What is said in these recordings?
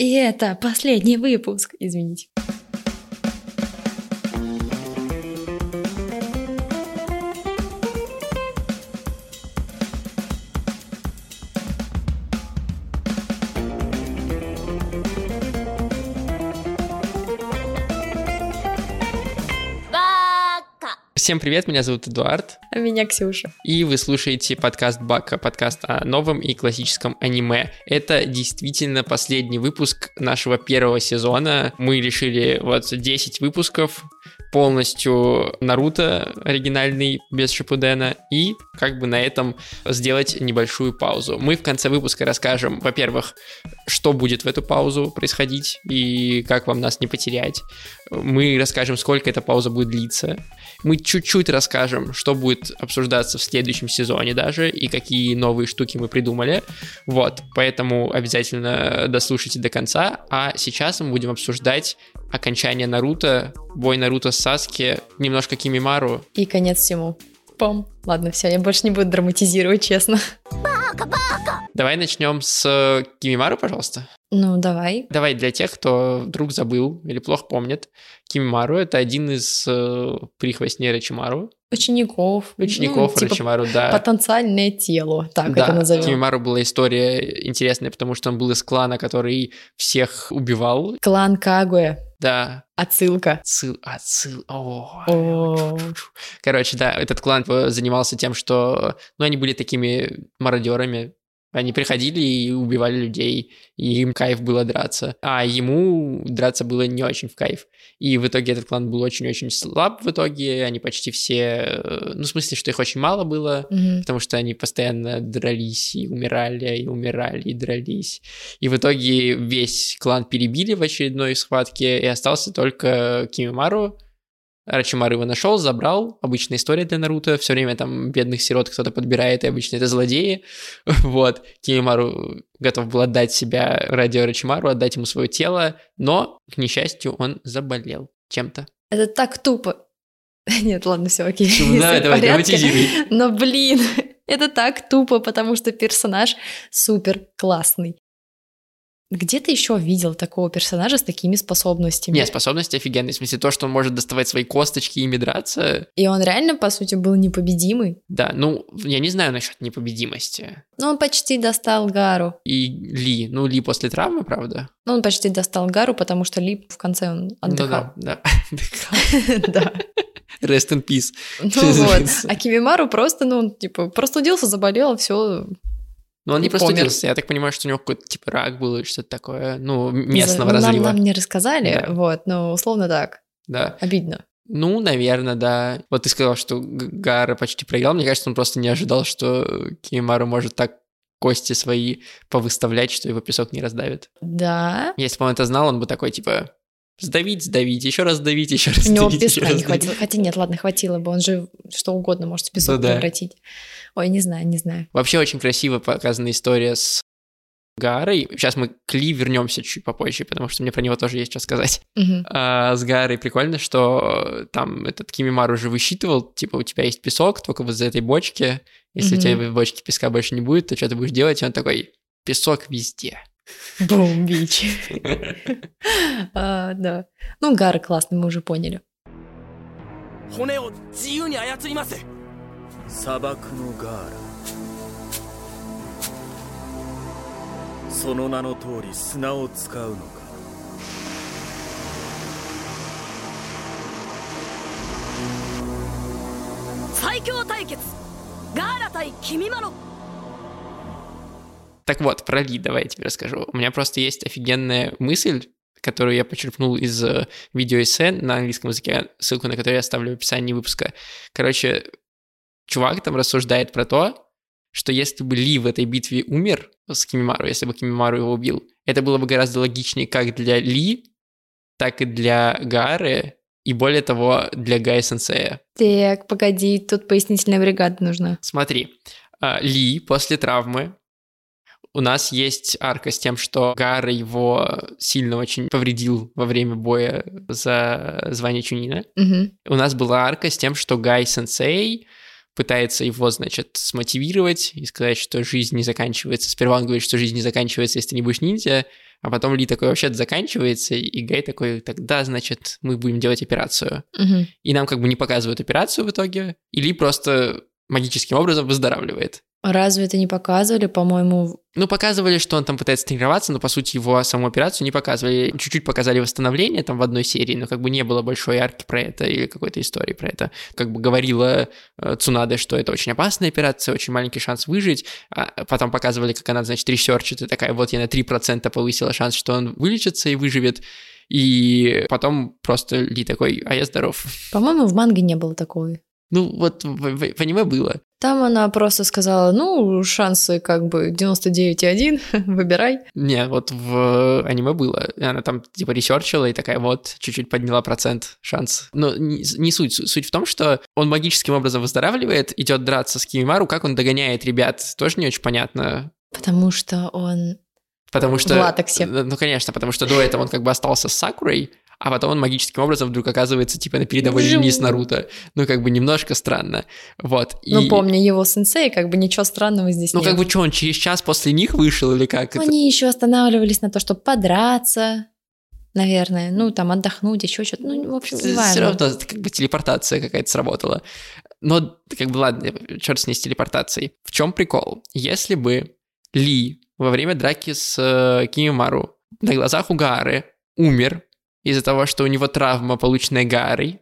И это последний выпуск, извините. Всем привет, меня зовут Эдуард. А меня Ксюша. И вы слушаете подкаст Бака, подкаст о новом и классическом аниме. Это действительно последний выпуск нашего первого сезона. Мы решили вот 10 выпусков полностью Наруто оригинальный без Шипудена и как бы на этом сделать небольшую паузу. Мы в конце выпуска расскажем, во-первых, что будет в эту паузу происходить и как вам нас не потерять. Мы расскажем, сколько эта пауза будет длиться. Мы чуть-чуть расскажем, что будет обсуждаться в следующем сезоне даже и какие новые штуки мы придумали. Вот, поэтому обязательно дослушайте до конца. А сейчас мы будем обсуждать окончание Наруто, бой Наруто с Саски, немножко Кимимару. И конец всему. Пом. Ладно, все, я больше не буду драматизировать, честно. Давай начнем с Кимимару, пожалуйста. Ну, давай. Давай для тех, кто вдруг забыл или плохо помнит. Кимимару — это один из э, прихвостней Рачимару. Учеников. Учеников ну, типа Рачимару, да. Потенциальное тело, так да. это назовем. Кимимару была история интересная, потому что он был из клана, который всех убивал. Клан Кагуэ. Да. Отсылка. Отсыл, отсыл. О. О. Короче, да, этот клан занимался тем, что, ну, они были такими мародерами, они приходили и убивали людей, и им кайф было драться. А ему драться было не очень в кайф. И в итоге этот клан был очень-очень слаб в итоге. Они почти все... Ну, в смысле, что их очень мало было, mm-hmm. потому что они постоянно дрались и умирали, и умирали, и дрались. И в итоге весь клан перебили в очередной схватке, и остался только Кимимару, Рачимар его нашел, забрал. Обычная история для Наруто. Все время там бедных сирот кто-то подбирает, и обычно это злодеи. вот. Кимимару готов был отдать себя ради Рачимару, отдать ему свое тело, но, к несчастью, он заболел чем-то. Это так тупо. Нет, ладно, все окей. Да, давай, драматизируй. Но, блин, это так тупо, потому что персонаж супер классный. Где ты еще видел такого персонажа с такими способностями? Нет, способности офигенные. В смысле, то, что он может доставать свои косточки и драться. И он реально, по сути, был непобедимый. Да, ну, я не знаю насчет непобедимости. Ну, он почти достал Гару. И Ли. Ну, Ли после травмы, правда? Ну, он почти достал Гару, потому что Ли в конце он отдыхал. Ну, да, да. Да. Rest in peace. Ну вот. А Кимимару просто, ну, типа, простудился, заболел, все, ну, он не простудился. Я так понимаю, что у него какой-то типа рак был или что-то такое, ну, местного разлива. Нам, нам не рассказали, да. вот, но условно так. Да. Обидно. Ну, наверное, да. Вот ты сказал, что Гара почти проиграл. Мне кажется, он просто не ожидал, что Кимару может так кости свои повыставлять, что его песок не раздавит. Да. Если бы он это знал, он бы такой, типа, сдавить, сдавить, еще раз сдавить, еще раз У него песка не хватило. Хотя нет, ладно, хватило бы. Он же что угодно может в песок ну, да. превратить. Ой, не знаю, не знаю. Вообще очень красиво показана история с Гарой. Сейчас мы к Ли вернемся чуть попозже, потому что мне про него тоже есть что сказать. Uh-huh. А, с Гарой прикольно, что там этот Кимимар уже высчитывал, типа, у тебя есть песок, только вот за этой бочки. Если uh-huh. у тебя в бочке песка больше не будет, то что ты будешь делать? И он такой, песок везде. Бум, бич. а, да. Ну, Гара классный, мы уже поняли. 砂漠のガーラその名の通り砂を使うのか最強対決ガーラ対君マロ Так вот, про Ли давай я тебе расскажу. У меня просто есть офигенная мысль, которую я почерпнул из э, видеоэссе на английском языке, ссылку на которую я оставлю в описании выпуска. Короче, чувак там рассуждает про то, что если бы Ли в этой битве умер с Кимимару, если бы Кимимару его убил, это было бы гораздо логичнее как для Ли, так и для Гары, и более того, для Гая Сенсея. Так, погоди, тут пояснительная бригада нужна. Смотри, а, Ли после травмы у нас есть арка с тем, что Гара его сильно очень повредил во время боя за звание Чунина. Угу. У нас была арка с тем, что Гай Сенсей пытается его, значит, смотивировать и сказать, что жизнь не заканчивается. Сперва он говорит, что жизнь не заканчивается, если ты не будешь ниндзя, А потом Ли такой вообще заканчивается, и Гай такой, тогда, значит, мы будем делать операцию. Мгм. И нам как бы не показывают операцию в итоге, и Ли просто магическим образом выздоравливает. Разве это не показывали, по-моему, Ну, показывали, что он там пытается тренироваться, но, по сути, его саму операцию не показывали. Чуть-чуть показали восстановление там в одной серии, но как бы не было большой арки про это или какой-то истории про это. Как бы говорила э, что это очень опасная операция, очень маленький шанс выжить. А потом показывали, как она, значит, ресерчит, и такая, вот я на 3% повысила шанс, что он вылечится и выживет. И потом просто Ли такой, а я здоров. по-моему, в манге не было такого. Ну, вот аниме было. Там она просто сказала, ну, шансы как бы 99,1, выбирай. Не, вот в аниме было. И Она там типа ресерчила и такая вот, чуть-чуть подняла процент шанс. Но не, не суть. Су- Суть в том, что он магическим образом выздоравливает, идет драться с Кимимару, как он догоняет ребят, тоже не очень понятно. Потому что он... Потому что... В латексе. Ну, конечно, потому что до этого он как бы остался с Сакурой, а потом он магическим образом вдруг оказывается типа на передовой линии с Наруто. Ну, как бы немножко странно. Вот. И... Ну, помню его сенсей, как бы ничего странного здесь Ну, нет. как бы что, он через час после них вышел или как? Это- Они еще останавливались на то, чтобы подраться, наверное, ну, там, отдохнуть, еще что-то. Ну, в общем, Все важно. равно это как бы телепортация какая-то сработала. Но как бы ладно, черт с ней с телепортацией. В чем прикол? Если бы Ли во время драки с э, Кимимару на глазах у Гары умер из-за того, что у него травма, полученная Гарой,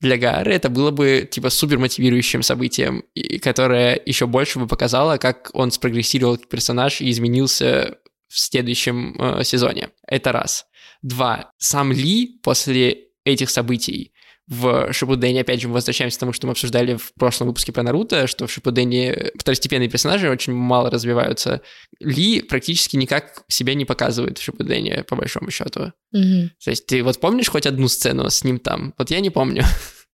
для Гары это было бы типа супер мотивирующим событием, которое еще больше бы показало, как он спрогрессировал как персонаж и изменился в следующем э, сезоне. Это раз. Два. Сам Ли после этих событий в Шипудене, опять же, мы возвращаемся к тому, что мы обсуждали в прошлом выпуске про Наруто, что в Шипудене второстепенные персонажи очень мало развиваются. Ли практически никак себя не показывает в Шипудене, по большому счету. Мгм. То есть ты вот помнишь хоть одну сцену с ним там? Вот я не помню.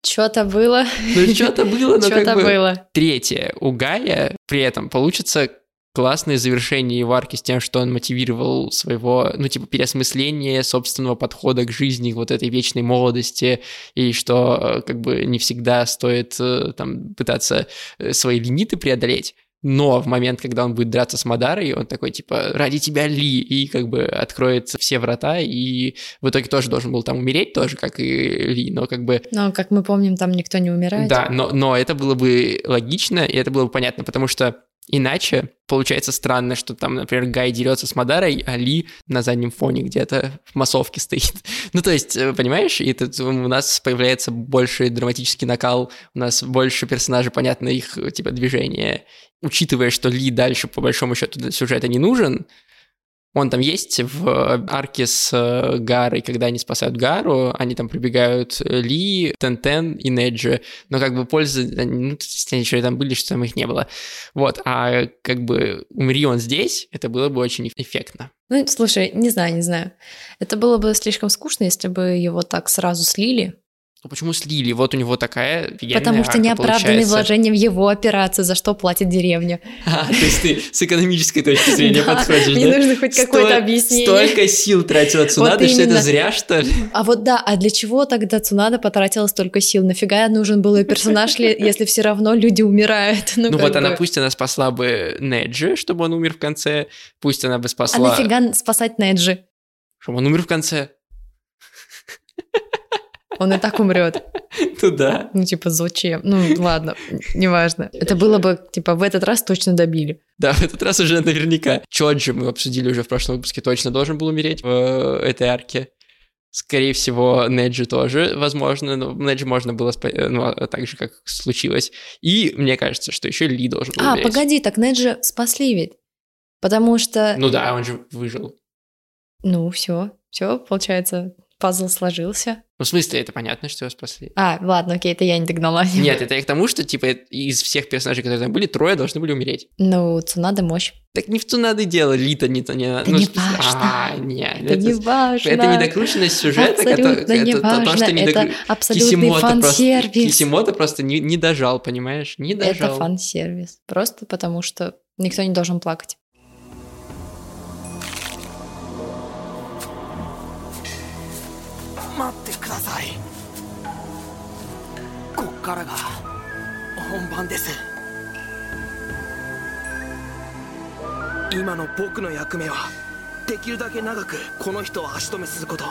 Что-то было, Ну, что-то было, но что-то как бы... было. Третье. У Гая при этом получится классное завершение его арки с тем, что он мотивировал своего, ну, типа, переосмысление собственного подхода к жизни, вот этой вечной молодости, и что, э, как бы, не всегда стоит, э, там, пытаться э, свои лимиты преодолеть. Но в момент, когда он будет драться с Мадарой, он такой, типа, ради тебя Ли, и как бы откроет все врата, и в итоге тоже должен был там умереть, тоже, как и Ли, но как бы Но, как мы помним, там никто не умирает. да, но, но это было бы логично, и это было бы понятно, потому что иначе получается странно, что там, например, Гай дерется с Мадарой, а Ли на заднем фоне где-то в массовке стоит. Ну, то есть, э, понимаешь, и тут у нас появляется больше драматический накал, у нас больше персонажей, понятно, их, э, типа, движения. Учитывая, что Ли дальше, по большому счету, сюжета не нужен, он там есть в э, арке с э, Гарой, когда они спасают Гару, они там прибегают э, Ли, Тентен и Неджи, но как бы пользы, ну, есть они и там были, что там их не было. Вот, а как бы умри он здесь, это было бы очень эффектно. Ну, слушай, не знаю, не знаю. Это было бы слишком скучно, если бы его так сразу слили. Ну почему слили? Вот у него такая Потому что неоправданные вложения в его операцию, за что платит деревня. А, то есть ты с экономической точки зрения подходишь, Мне нужно хоть какое-то объяснение. Столько сил тратила Цунада, что это зря, что ли? А вот да, а для чего тогда Цунада потратила столько сил? Нафига нужен был ее персонаж, ли- если все равно люди умирают? Ну как вот она, пусть она спасла бы Неджи, чтобы он умер в конце, пусть она бы А спасла... нафига спасать Неджи? Чтобы он умер в конце. Он и так умрет. Ну да. Ну, типа, зачем? Ну, ладно, неважно. Это было бы, типа, в этот раз точно добили. Да, в этот раз уже наверняка. Чоджи мы обсудили уже в прошлом выпуске, точно должен был умереть в э, этой арке. Скорее всего, Неджи тоже, возможно, но Неджи можно было, спа- э, ну, а так же, как случилось. И мне кажется, что еще Ли должен был А, умереть. погоди, так Неджи спасли ведь. Потому что, Ну да, он же выжил. ну, все, все, получается, пазл сложился. Ну, в смысле, это понятно, что его спасли. А, ладно, окей, это я не догнала. Нет, это я к тому, что, типа, из всех персонажей, которые там были, трое должны были умереть. Ну, Цунада мощь. Так не в Цунады дело, Лита не... не, Да ну, не важно. А, не, Это не важно. Это недокрученность сюжета, Абсолютно это, не это то, важно. что не это абсолютный Кисимото просто, фан-сервис. Кисимото просто не, не дожал, понимаешь? Не Это дожал. фан-сервис. Просто потому, что никто не должен плакать. からが本番です今の僕の役目は できるだけ長くこの人を足止めすること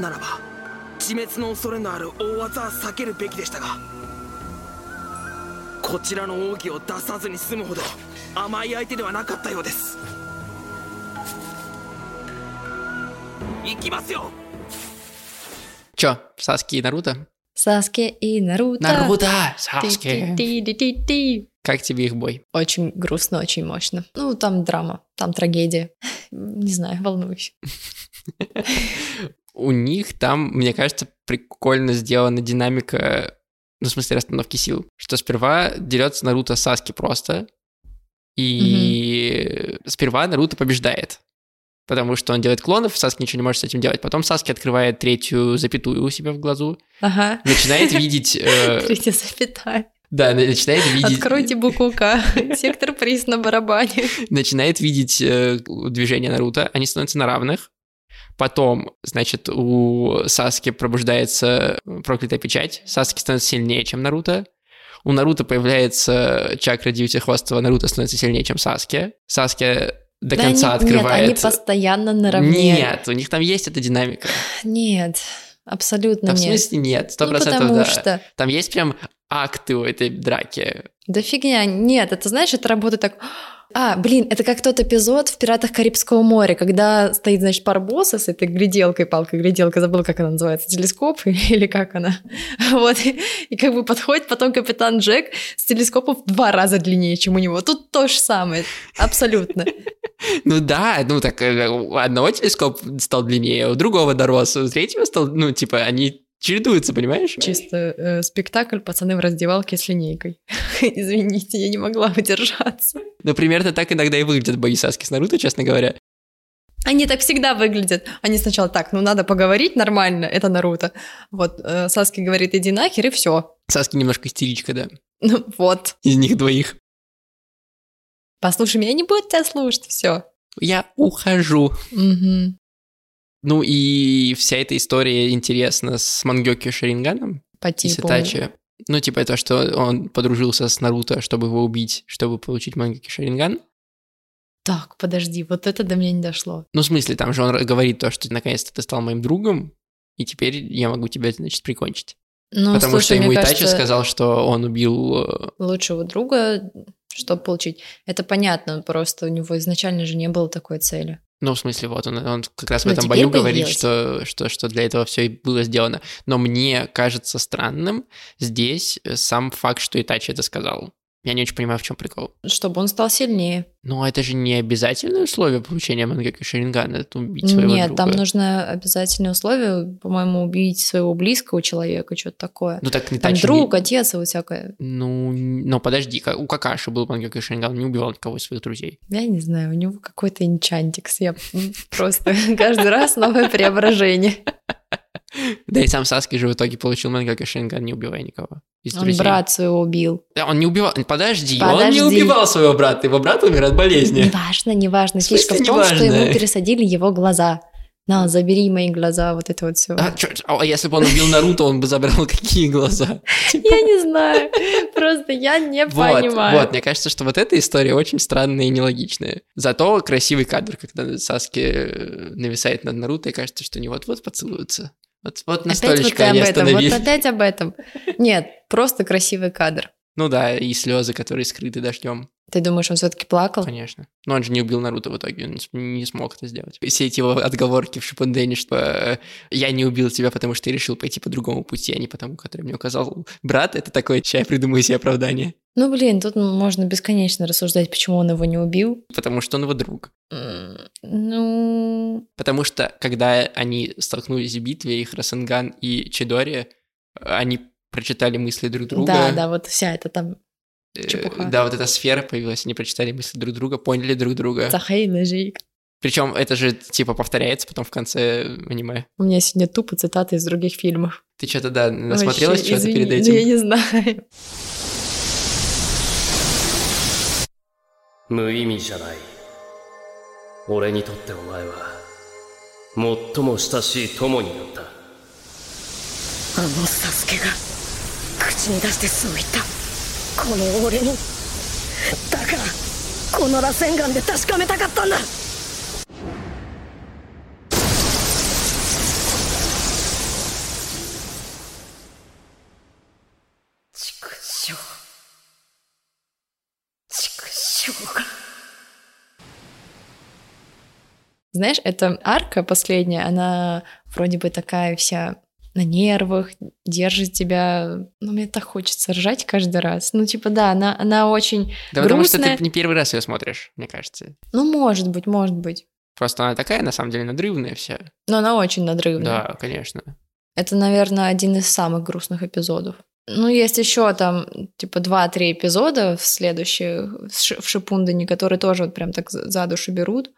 ならば自滅の恐れのある大技は避けるべきでしたがこちらの奥義を出さずに済むほど甘い相手ではなかったようです行きますよ Чё, Саски и Наруто? Саске и Наруто. Наруто! Ти-ти-ти-ти-ти. Как тебе их бой? Очень грустно, очень мощно. Ну, там драма, там трагедия. Не знаю, волнуюсь. У них там, мне кажется, прикольно сделана динамика, ну, в смысле, расстановки сил. Что сперва дерется Наруто Саски просто, и сперва Наруто побеждает. Потому что он делает клонов, Саски ничего не может с этим делать. Потом Саски открывает третью запятую у себя в глазу, Ага. начинает видеть... э, Третья запятая. Да, начинает видеть... Откройте букву К. Сектор приз на барабане. начинает видеть э, движение Наруто, они становятся на равных. Потом, значит, у Саски пробуждается проклятая печать. Саски становится сильнее, чем Наруто. У Наруто появляется чакра девятихвостого, Наруто становится сильнее, чем Саски. Саски до Да конца они- открывает... Нет, они постоянно наравне. Нет, у них там есть эта динамика. Нет, абсолютно в нет. смысле нет, сто Ну, процентов потому да. что... Там есть прям акты у этой драки. Да фигня, нет, это знаешь, это работает так... А, блин, это как тот эпизод в «Пиратах Карибского моря», когда стоит, значит, парбосса с этой гляделкой, палкой-гляделка, забыла, как она называется, телескоп или как она. Вот, и, и как бы подходит потом капитан Джек с телескопом в два раза длиннее, чем у него. Тут то же самое, абсолютно. Ну да, ну так э, у одного телескоп стал длиннее, у другого дорос, у третьего стал, ну типа они чередуются, понимаешь? Чисто э, спектакль «Пацаны в раздевалке с линейкой». Извините, я не могла удержаться. Ну примерно так иногда и выглядят бои Саски с Наруто, честно говоря. Они так всегда выглядят. Они сначала так, ну надо поговорить нормально, это Наруто. Вот э, Саски говорит, иди нахер, и все. Саски немножко истеричка, да, Ну вот. из них двоих. Послушай меня, не будет тебя слушать, все. Я ухожу. Ну и вся эта история интересна с Мангёки Шаринганом По типу. Сатачи. Ну, типа то, что он подружился с Наруто, чтобы его убить, чтобы получить Мангёки Шаринган. Так, подожди, вот это до меня не дошло. Ну, в смысле, там же он говорит то, что наконец-то ты стал моим другом, и теперь я могу тебя, значит, прикончить. Ну, Потому слушай, что ему Итачи кажется, сказал, что он убил... э, лучшего друга, чтобы получить. Это понятно, просто у него изначально же не было такой цели. Ну, в смысле, вот он, он как раз в Ну, этом бою говорит, что, что, что для этого все и было сделано. Но мне кажется странным здесь э, сам факт, что Итачи это сказал. Я не очень понимаю, в чем прикол. Чтобы он стал сильнее. Но это же не обязательное условие получения Мангеки Шарингана, это убить своего Нет, друга. там нужно обязательное условие, по-моему, убить своего близкого человека, что-то такое. Ну так Там Итачи... друг, не- отец и вот всякое. Ну, но подожди, у Какаши был Мангеки Шаринган, он не убивал никого из своих друзей. Я не знаю, у него какой-то энчантикс. Я просто каждый раз новое преображение. Да и сам Саски же в итоге получил Мангеки Шаринган, не убивая никого из Он друзей. брат своего убил. Да, Он не убивал... Подожди, он Подожди. не убивал своего брата, его брат умер от болезни. Неважно, неважно. В Фишка в том, что неважно? ему пересадили его глаза. На, забери мои глаза, вот это вот все. А, чё- а если бы он убил Наруто, он бы забрал какие глаза? Я не знаю. Просто я не понимаю. вот, мне кажется, что вот эта история очень странная и нелогичная. Зато красивый кадр, когда Саски э, нависает над Наруто, и кажется, что они вот-вот поцелуются. Вот, вот на Опять вот столечко ты об этом, вот опять об этом. Нет, просто красивый кадр. Ну да, и слезы, которые скрыты дождем, Ты думаешь, он все-таки плакал? конечно. Но он же не убил Наруто в итоге, он не смог это сделать. Все эти его отговорки в Шипундене, что э, я не убил тебя, потому что я решил пойти по другому пути, а не по тому, который мне указал брат, это такое, сейчас я придумаю себе оправдание. Ну, блин, тут можно бесконечно рассуждать, почему он его не убил. Потому что он его друг. Ну, Потому что, когда они столкнулись в битве, их Расанган и Чидори, они прочитали мысли друг друга. да, да, вот вся эта там Э, чепуха. Да, вот эта сфера появилась, они прочитали мысли друг друга, поняли друг друга. Захей, лежик. Причем это же типа повторяется потом в конце аниме. У меня сегодня тупо цитаты из других фильмов. Ты что-то, да, насмотрелась Вообще, что-то извини, перед ну, Я этим? не знаю. 無意味じゃない俺にとってお前は最も親しい友になったあのサスケが 口に出してそう言った。この俺に。だからこの螺旋岩で確かめたかったんだ。畜生。畜生が。Знаешь, эта арка последняя, она вроде бы такая вся на нервах, держит тебя. Ну, мне так хочется ржать каждый раз. Ну, типа, да, она, она очень Да потому что грустная. ты не первый раз ее смотришь, мне кажется. Ну, может быть, может быть. Просто она такая, на самом деле, надрывная вся. Но она очень надрывная. Да, конечно. Это, наверное, один из самых грустных эпизодов. Ну, есть еще там, типа, два-три эпизода в следующих, в Ши- в Шипундане, которые тоже вот прям так за душу берут.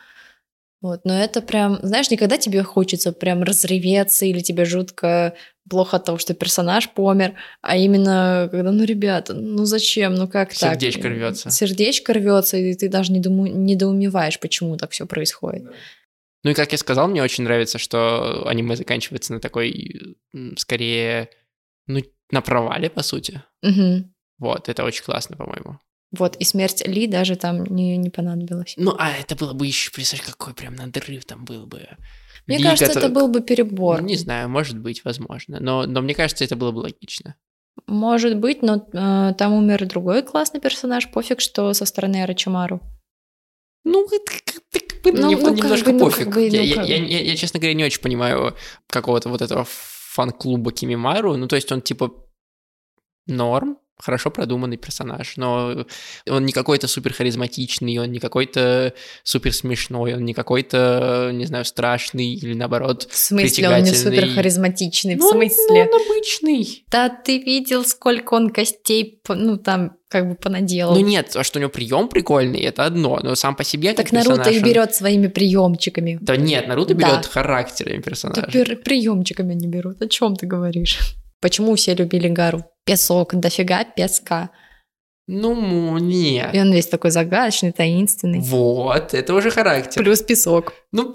Вот, но это прям, знаешь, никогда тебе хочется прям разреветься или тебе жутко плохо от того, что персонаж помер, а именно когда, ну, ребята, ну зачем, ну как так? Сердечко рвется. Сердечко рвется, и ты даже не думу- недоумеваешь, почему так все происходит. Ну и как я сказал, мне очень нравится, что аниме заканчивается на такой, скорее, ну, на провале, по сути. Мгм. Вот, это очень классно, по-моему. Вот, и смерть Ли даже там не, не понадобилась. Ну, а это было бы еще, представляешь, какой прям надрыв там был бы. Мне Ли, кажется, который- это был бы перебор. Ну, не знаю, может быть, возможно. Но, но мне кажется, это было бы логично. Может быть, но э, там умер другой классный персонаж. Пофиг, что со стороны Арачимару. Ну, это как- как бы Ну, ну, как немножко бы, ну, пофиг. как бы, я, ну, я- как я- бы. я- я, честно говоря, не очень понимаю какого-то вот этого фан-клуба Кимимару. Ну, то есть он типа норм, хорошо продуманный персонаж, но он не какой-то супер харизматичный, он не какой-то супер смешной, он не какой-то, не знаю, страшный или наоборот. В смысле, он не супер харизматичный. В Ну, смысле? Ну, он обычный. Да ты видел, сколько он костей, ну там, как бы понаделал. Ну нет, а что у него прием прикольный, это одно, но сам по себе так Наруто персонаж, и он- берет своими приемчиками. Да нет, Наруто Да. берет характерами персонажа. приемчиками не берут. О чем ты говоришь? Почему все любили Гару? Песок, дофига песка. Ну, нет. И он весь такой загадочный, таинственный. Вот, это уже характер. Плюс песок. Ну,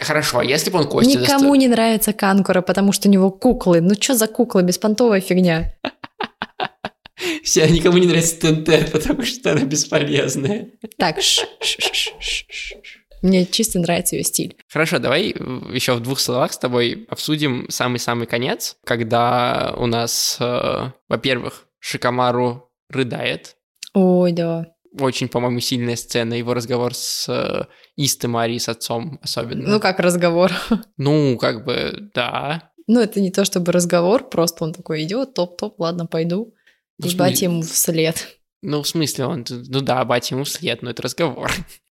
хорошо, а если бы он кости Никому не нравится Канкура, потому что у него куклы. Ну что за куклы? Беспонтовая фигня. Все, никому не нравится ТНТ, потому что она бесполезная. Так, ш- ш- ш- ш- ш. Мне чисто нравится ее стиль. Хорошо, давай еще в двух словах с тобой обсудим самый-самый конец, когда у нас, э, во-первых, Шикамару рыдает. Ой, да. Очень, по-моему, сильная сцена, его разговор с э, Истой Мари, с отцом особенно. Ну как разговор? Ну, как бы, да. Ну это не то чтобы разговор, просто он такой идет, топ-топ, ладно, пойду. Ну, И батя смысле- ему вслед. Ну, в смысле, он, ну да, батя ему вслед, но это разговор.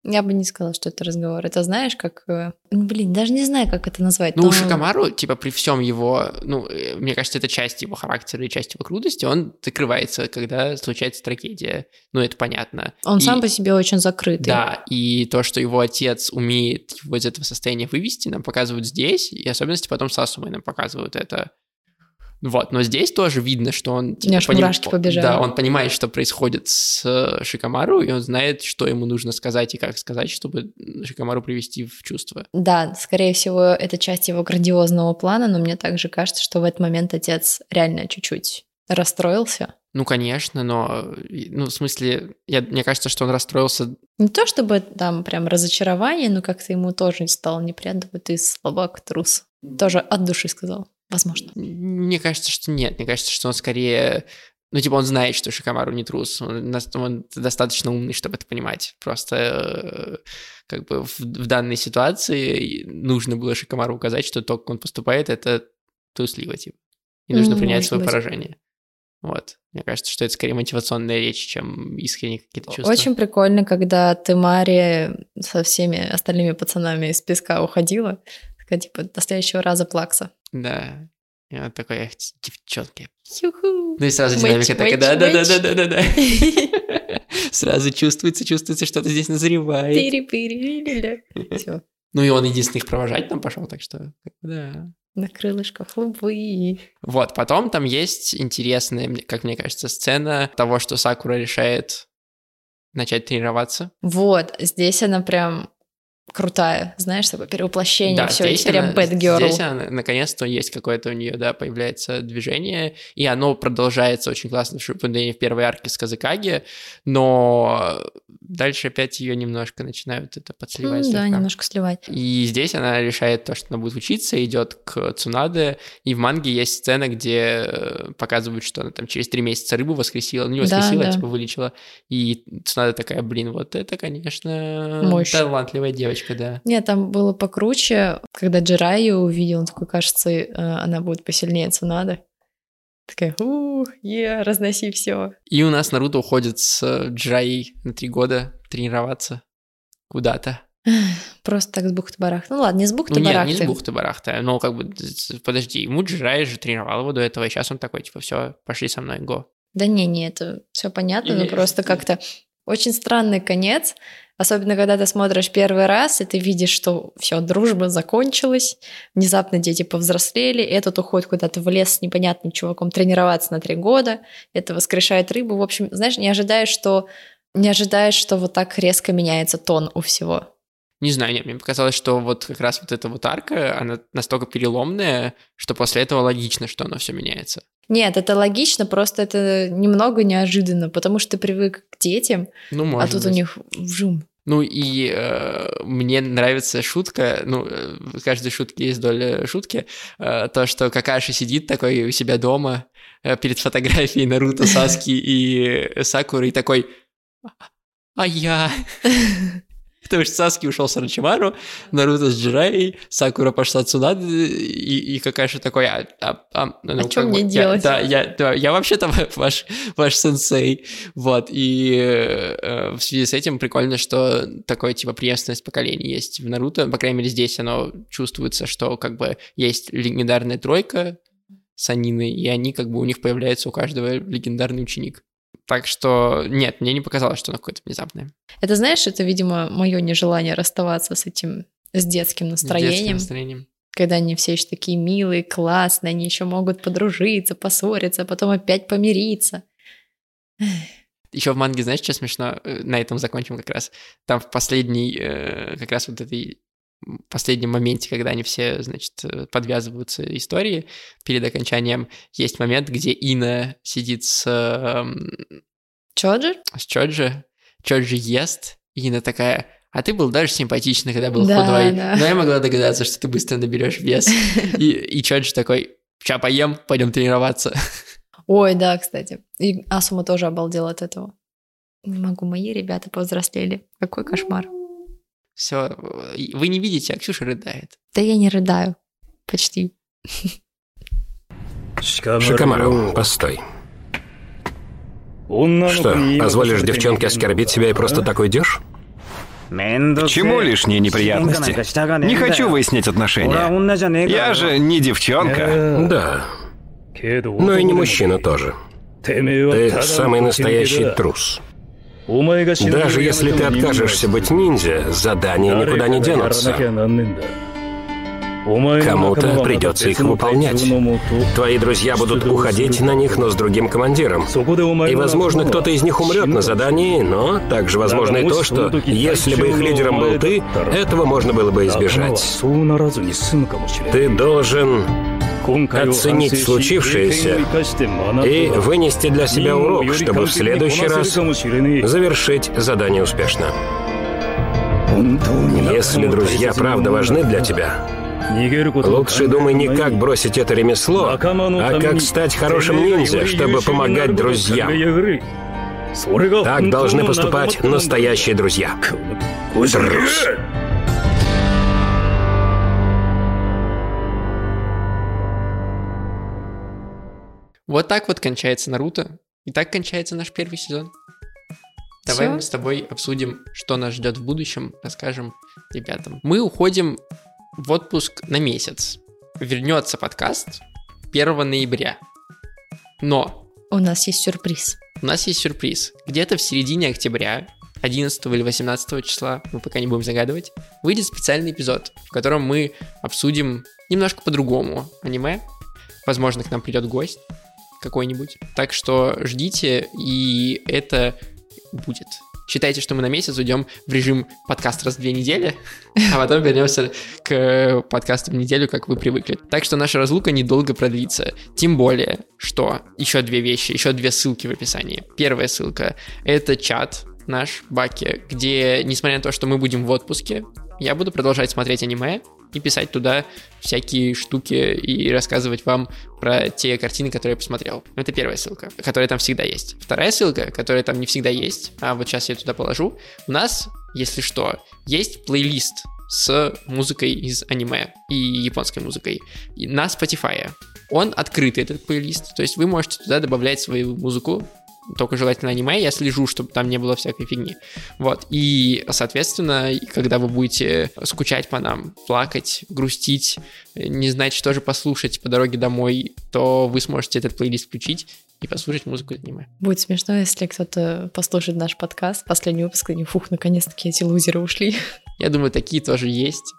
Я бы не сказала, что это разговор. Это знаешь, как... э, ну, Блин, даже не знаю, как это назвать. Ну, но- у Шикамару, типа, при всем его, ну, э, мне кажется, это часть его характера и часть его крутости, он закрывается, когда случается трагедия. Ну, это понятно. Он И- сам по себе очень закрытый. Да, и то, что его отец умеет его из этого состояния вывести, нам показывают здесь, и особенности потом с Асумой нам показывают это. Вот, но здесь тоже видно, что он... У меня аж мурашки побежали. Да, он понимает, что происходит с э, Шикамару, и он знает, что ему нужно сказать и как сказать, чтобы Шикамару привести в чувство. Да, скорее всего, это часть его грандиозного плана, но мне также кажется, что в этот момент отец реально чуть-чуть расстроился. Ну, конечно, но, ну, в смысле, я, мне кажется, что он расстроился Не то чтобы там прям разочарование, но как-то ему тоже стало неприятно, вот ты слабак, трус. Тоже от души сказал, возможно. Мне кажется, что нет. Мне кажется, что он скорее... Ну, типа, он знает, что Шикамару не трус. Он, он достаточно умный, чтобы это понимать. Просто э, как бы в, в данной ситуации нужно было Шикамару указать, что то, как он поступает, это трусливо, типа. И нужно М, принять свое быть. поражение. Вот. Мне кажется, что это скорее мотивационная речь, чем искренние какие-то чувства. Очень прикольно, когда ты, Мари, со всеми остальными пацанами из песка уходила. Такая, типа, до следующего раза плакса. Да. И он такой, эх, девчонки. Юху. Ну и сразу динамика такая, да-да-да-да-да-да. Сразу чувствуется, чувствуется, что-то здесь назревает. Тири-пири, Все. Ну и он единственный их провожать там пошел, так что, да. На крылышках лубы. Вот, потом там есть интересная, как мне кажется, сцена того, что Сакура решает начать тренироваться. Вот, здесь она прям крутая, знаешь, такое перевоплощение, Да, все, здесь прям bad girl. Здесь она, наконец-то есть какое-то у нее, да, появляется движение, и оно продолжается очень классно в в первой арке с Казакаги, но дальше опять ее немножко начинают это подсливать. М, Да, немножко сливать. И здесь она решает то, что она будет учиться, идет к Цунаде, и в манге есть сцена, где э, показывают, что она там через три месяца рыбу воскресила, ну не Да, воскресила, а да. типа вылечила, и Цунада такая, блин, вот это, конечно, Мощь. талантливая девочка. Девочка, да. Нет, там было покруче, когда Джираю увидел, он такой, кажется, э, она будет посильнее Цунады. Такая, ух, е, разноси все. И у нас Наруто уходит с Джираей на три года тренироваться куда-то. Просто так с бухты-барахта. Ну ладно, не с Ну бухты-барахты. нет, не с бухты-барахта, но как бы, подожди, ему Джирай же тренировал его до этого, и сейчас он такой, типа, все, пошли со мной, го. Да не, не, это все понятно, но Или- просто как-то очень странный конец. Особенно, когда ты смотришь первый раз, и ты видишь, что все, дружба закончилась, внезапно дети повзрослели, этот уходит куда-то в лес с непонятным чуваком тренироваться на три года, это воскрешает рыбу. В общем, знаешь, не ожидаешь, что не ожидаешь, что вот так резко меняется тон у всего. Не знаю, нет, мне показалось, что вот как раз вот эта вот арка, она настолько переломная, что после этого логично, что оно все меняется. Нет, это логично, просто это немного неожиданно, потому что ты привык к детям, Ну, а тут быть. у них вжум. Ну и э, мне нравится шутка, ну, э, в каждой шутке есть доля шутки, э, то, что Какаши сидит такой у себя дома э, перед фотографией Наруто, Саски и Сакуры и такой, а я... Потому что Саски ушел с Орочимару, Наруто с Джирай, Сакура пошла Цунады, и, и Какаши такой, а, а, а, ну, чё как мне бы, я- делать? да, я, да, я вообще-то ваш, ваш сенсей, вот, и э, в связи с этим прикольно, что такое, типа, преемственность поколений есть в Наруто, по крайней мере, здесь оно чувствуется, что, как бы, есть легендарная тройка Санины, и они, как бы, у них появляется у каждого легендарный ученик. Так что, нет, мне не показалось, что оно какое-то внезапное. Это знаешь, это, видимо, мое нежелание расставаться с этим, с детским С детским настроением, настроением. когда они все еще такие милые, классные, они еще могут подружиться, поссориться, а потом опять помириться. Еще в манге, знаешь, что смешно? Э, На этом закончим как раз. Там в последней, э, как раз вот этой последнем моменте, когда они все, значит, э, подвязываются истории перед окончанием, есть момент, где Ина сидит с, эм, Чоджи? с Чоджи, Чоджи ест, и Ина такая, а ты был даже симпатичный, когда был Да, худой. да. Но я могла догадаться, что ты быстро наберешь вес. И, и Чоджи такой, ща поем, пойдем тренироваться. Ой, да, кстати. И Асума тоже обалдела от этого. Не могу, мои ребята повзрослели. Какой кошмар. Все, вы не видите, а Ксюша рыдает. Да я не рыдаю. Почти. Шикомару, постой. Что, позволишь девчонке оскорбить себя и просто так уйдешь? К чему лишние неприятности? Не хочу выяснять отношения. Я же не девчонка. Да, но и не мужчина тоже. Ты самый настоящий трус. Даже если ты откажешься быть ниндзя, задания никуда не денутся. Кому-то придется их выполнять. Твои друзья будут уходить на них, но с другим командиром. И, возможно, кто-то из них умрет на задании, но также возможно и то, что если бы их лидером был ты, этого можно было бы избежать. Ты должен оценить случившееся и вынести для себя урок, чтобы в следующий раз завершить задание успешно. Если друзья правда важны для тебя, лучше думай не как бросить это ремесло, а как стать хорошим ниндзя, чтобы помогать друзьям. Так должны поступать настоящие друзья. Трус. Вот так вот кончается Наруто. И так кончается наш первый сезон. Давай Всё? мы с тобой обсудим, что нас ждет в будущем, расскажем ребятам. Мы уходим в отпуск на месяц. Вернется подкаст 1 ноября. Но У нас есть сюрприз. у нас есть сюрприз. Где-то в середине октября, 11 или 18 числа, мы пока не будем загадывать, выйдет специальный эпизод, в котором мы обсудим немножко по-другому аниме. Возможно, к нам придет гость какой-нибудь. Так что ждите, и это будет. Считайте, что мы на месяц уйдем в режим подкаст раз в две недели, а потом вернемся к подкасту в неделю, как вы привыкли. Так что наша разлука недолго продлится. Тем более, что еще две вещи, еще две ссылки в описании. Первая ссылка — это чат наш, Баки, где, несмотря на то, что мы будем в отпуске, я буду продолжать смотреть аниме и писать туда всякие штуки и рассказывать вам про те картины, которые я посмотрел. Это первая ссылка, которая там всегда есть. Вторая ссылка, которая там не всегда есть, а вот сейчас я туда положу, у нас если что, есть плейлист с музыкой из аниме и японской музыкой на Spotify. Он открытый, этот плейлист, то есть вы можете туда добавлять свою музыку, только желательно аниме, я слежу, чтобы там не было всякой фигни. Вот, и, соответственно, когда вы будете скучать по нам, плакать, грустить, не знать, что же послушать по дороге домой, то вы сможете этот плейлист включить и послушать музыку из аниме. Будет смешно, если кто-то послушает наш подкаст, последний выпуск, и фух, наконец-таки эти лузеры ушли. Я думаю, такие тоже есть.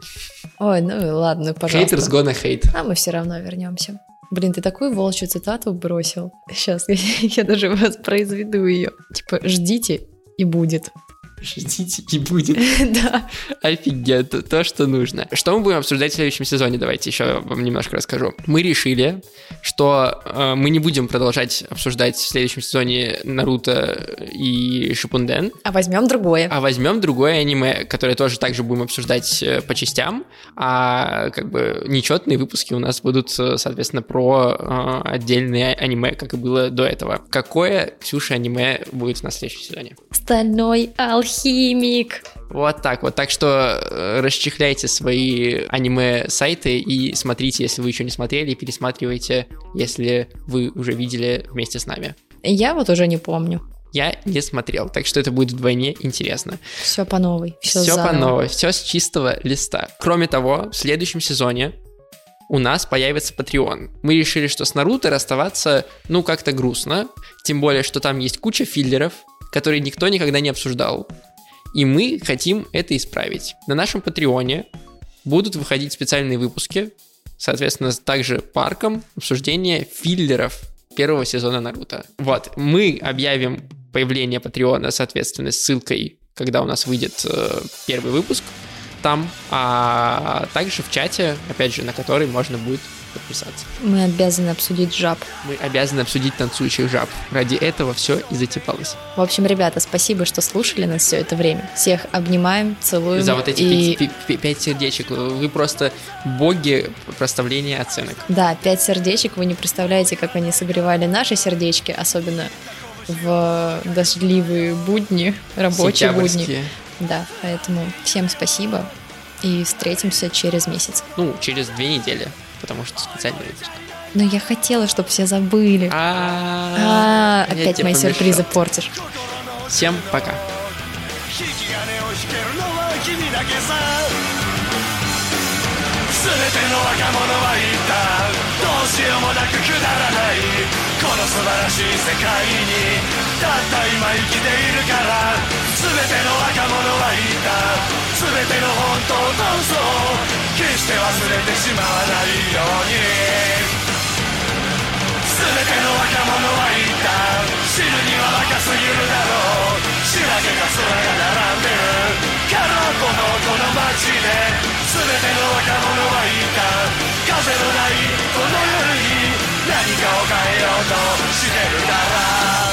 Ой, ну ладно, пожалуйста. Haters gonna hate. А мы все равно вернемся. Блин, ты такую волчью цитату бросил. Сейчас я, я даже воспроизведу ее. Типа, ждите и будет. Ждите и будет. да. Офигеть, то, что нужно. Что мы будем обсуждать в следующем сезоне? Давайте еще вам немножко расскажу. Мы решили, что э, мы не будем продолжать обсуждать в следующем сезоне Наруто и Шипунден. А возьмем другое. А возьмем другое аниме, которое тоже также будем обсуждать э, по частям. А как бы нечетные выпуски у нас будут, э, соответственно, про э, отдельные аниме, как и было до этого. Какое, Ксюша, аниме будет на следующем сезоне? Стальной алхимик. Вот так вот. Так что э, расчехляйте свои аниме-сайты и смотрите, если вы еще не смотрели, пересматривайте, если вы уже видели вместе с нами. Я вот уже не помню. Я не смотрел, так что это будет вдвойне интересно. Все по новой. Все, все по новой, все с чистого листа. Кроме того, в следующем сезоне у нас появится Patreon. Мы решили, что с Наруто расставаться, ну, как-то грустно. Тем более, что там есть куча филлеров, которые никто никогда не обсуждал. И мы хотим это исправить. На нашем Патреоне будут выходить специальные выпуски, соответственно, также парком обсуждения филлеров первого сезона Наруто. Вот, мы объявим появление Патреона, соответственно, ссылкой, когда у нас выйдет э, первый выпуск там, а также в чате, опять же, на который можно будет подписаться. Мы обязаны обсудить жаб. Мы обязаны обсудить танцующих жаб. Ради этого все и затепалось. В общем, ребята, спасибо, что слушали нас все это время. Всех обнимаем, целуем. За вот эти и... пять, пять, пять сердечек. Вы просто боги проставления оценок. Да, пять сердечек. Вы не представляете, как они согревали наши сердечки, особенно в дождливые будни, рабочие будни. Да, поэтому всем спасибо и встретимся через месяц. Ну, через две недели потому что специальный выпуск. Но я хотела, чтобы все забыли. А, опять мои сюрпризы портишь. Всем пока. 全ての若者は言ったどうしようもなくくだらないこの素晴らしい世界にたった今生きているから全ての若者は言った全ての本当と嘘 決して忘れてしまわないように全ての若者は一旦死ぬには若すぎるだろう白毛た空が並んでるからこのこの街で全ての若者は一旦風のないこの夜に何かを変えようとしてるから。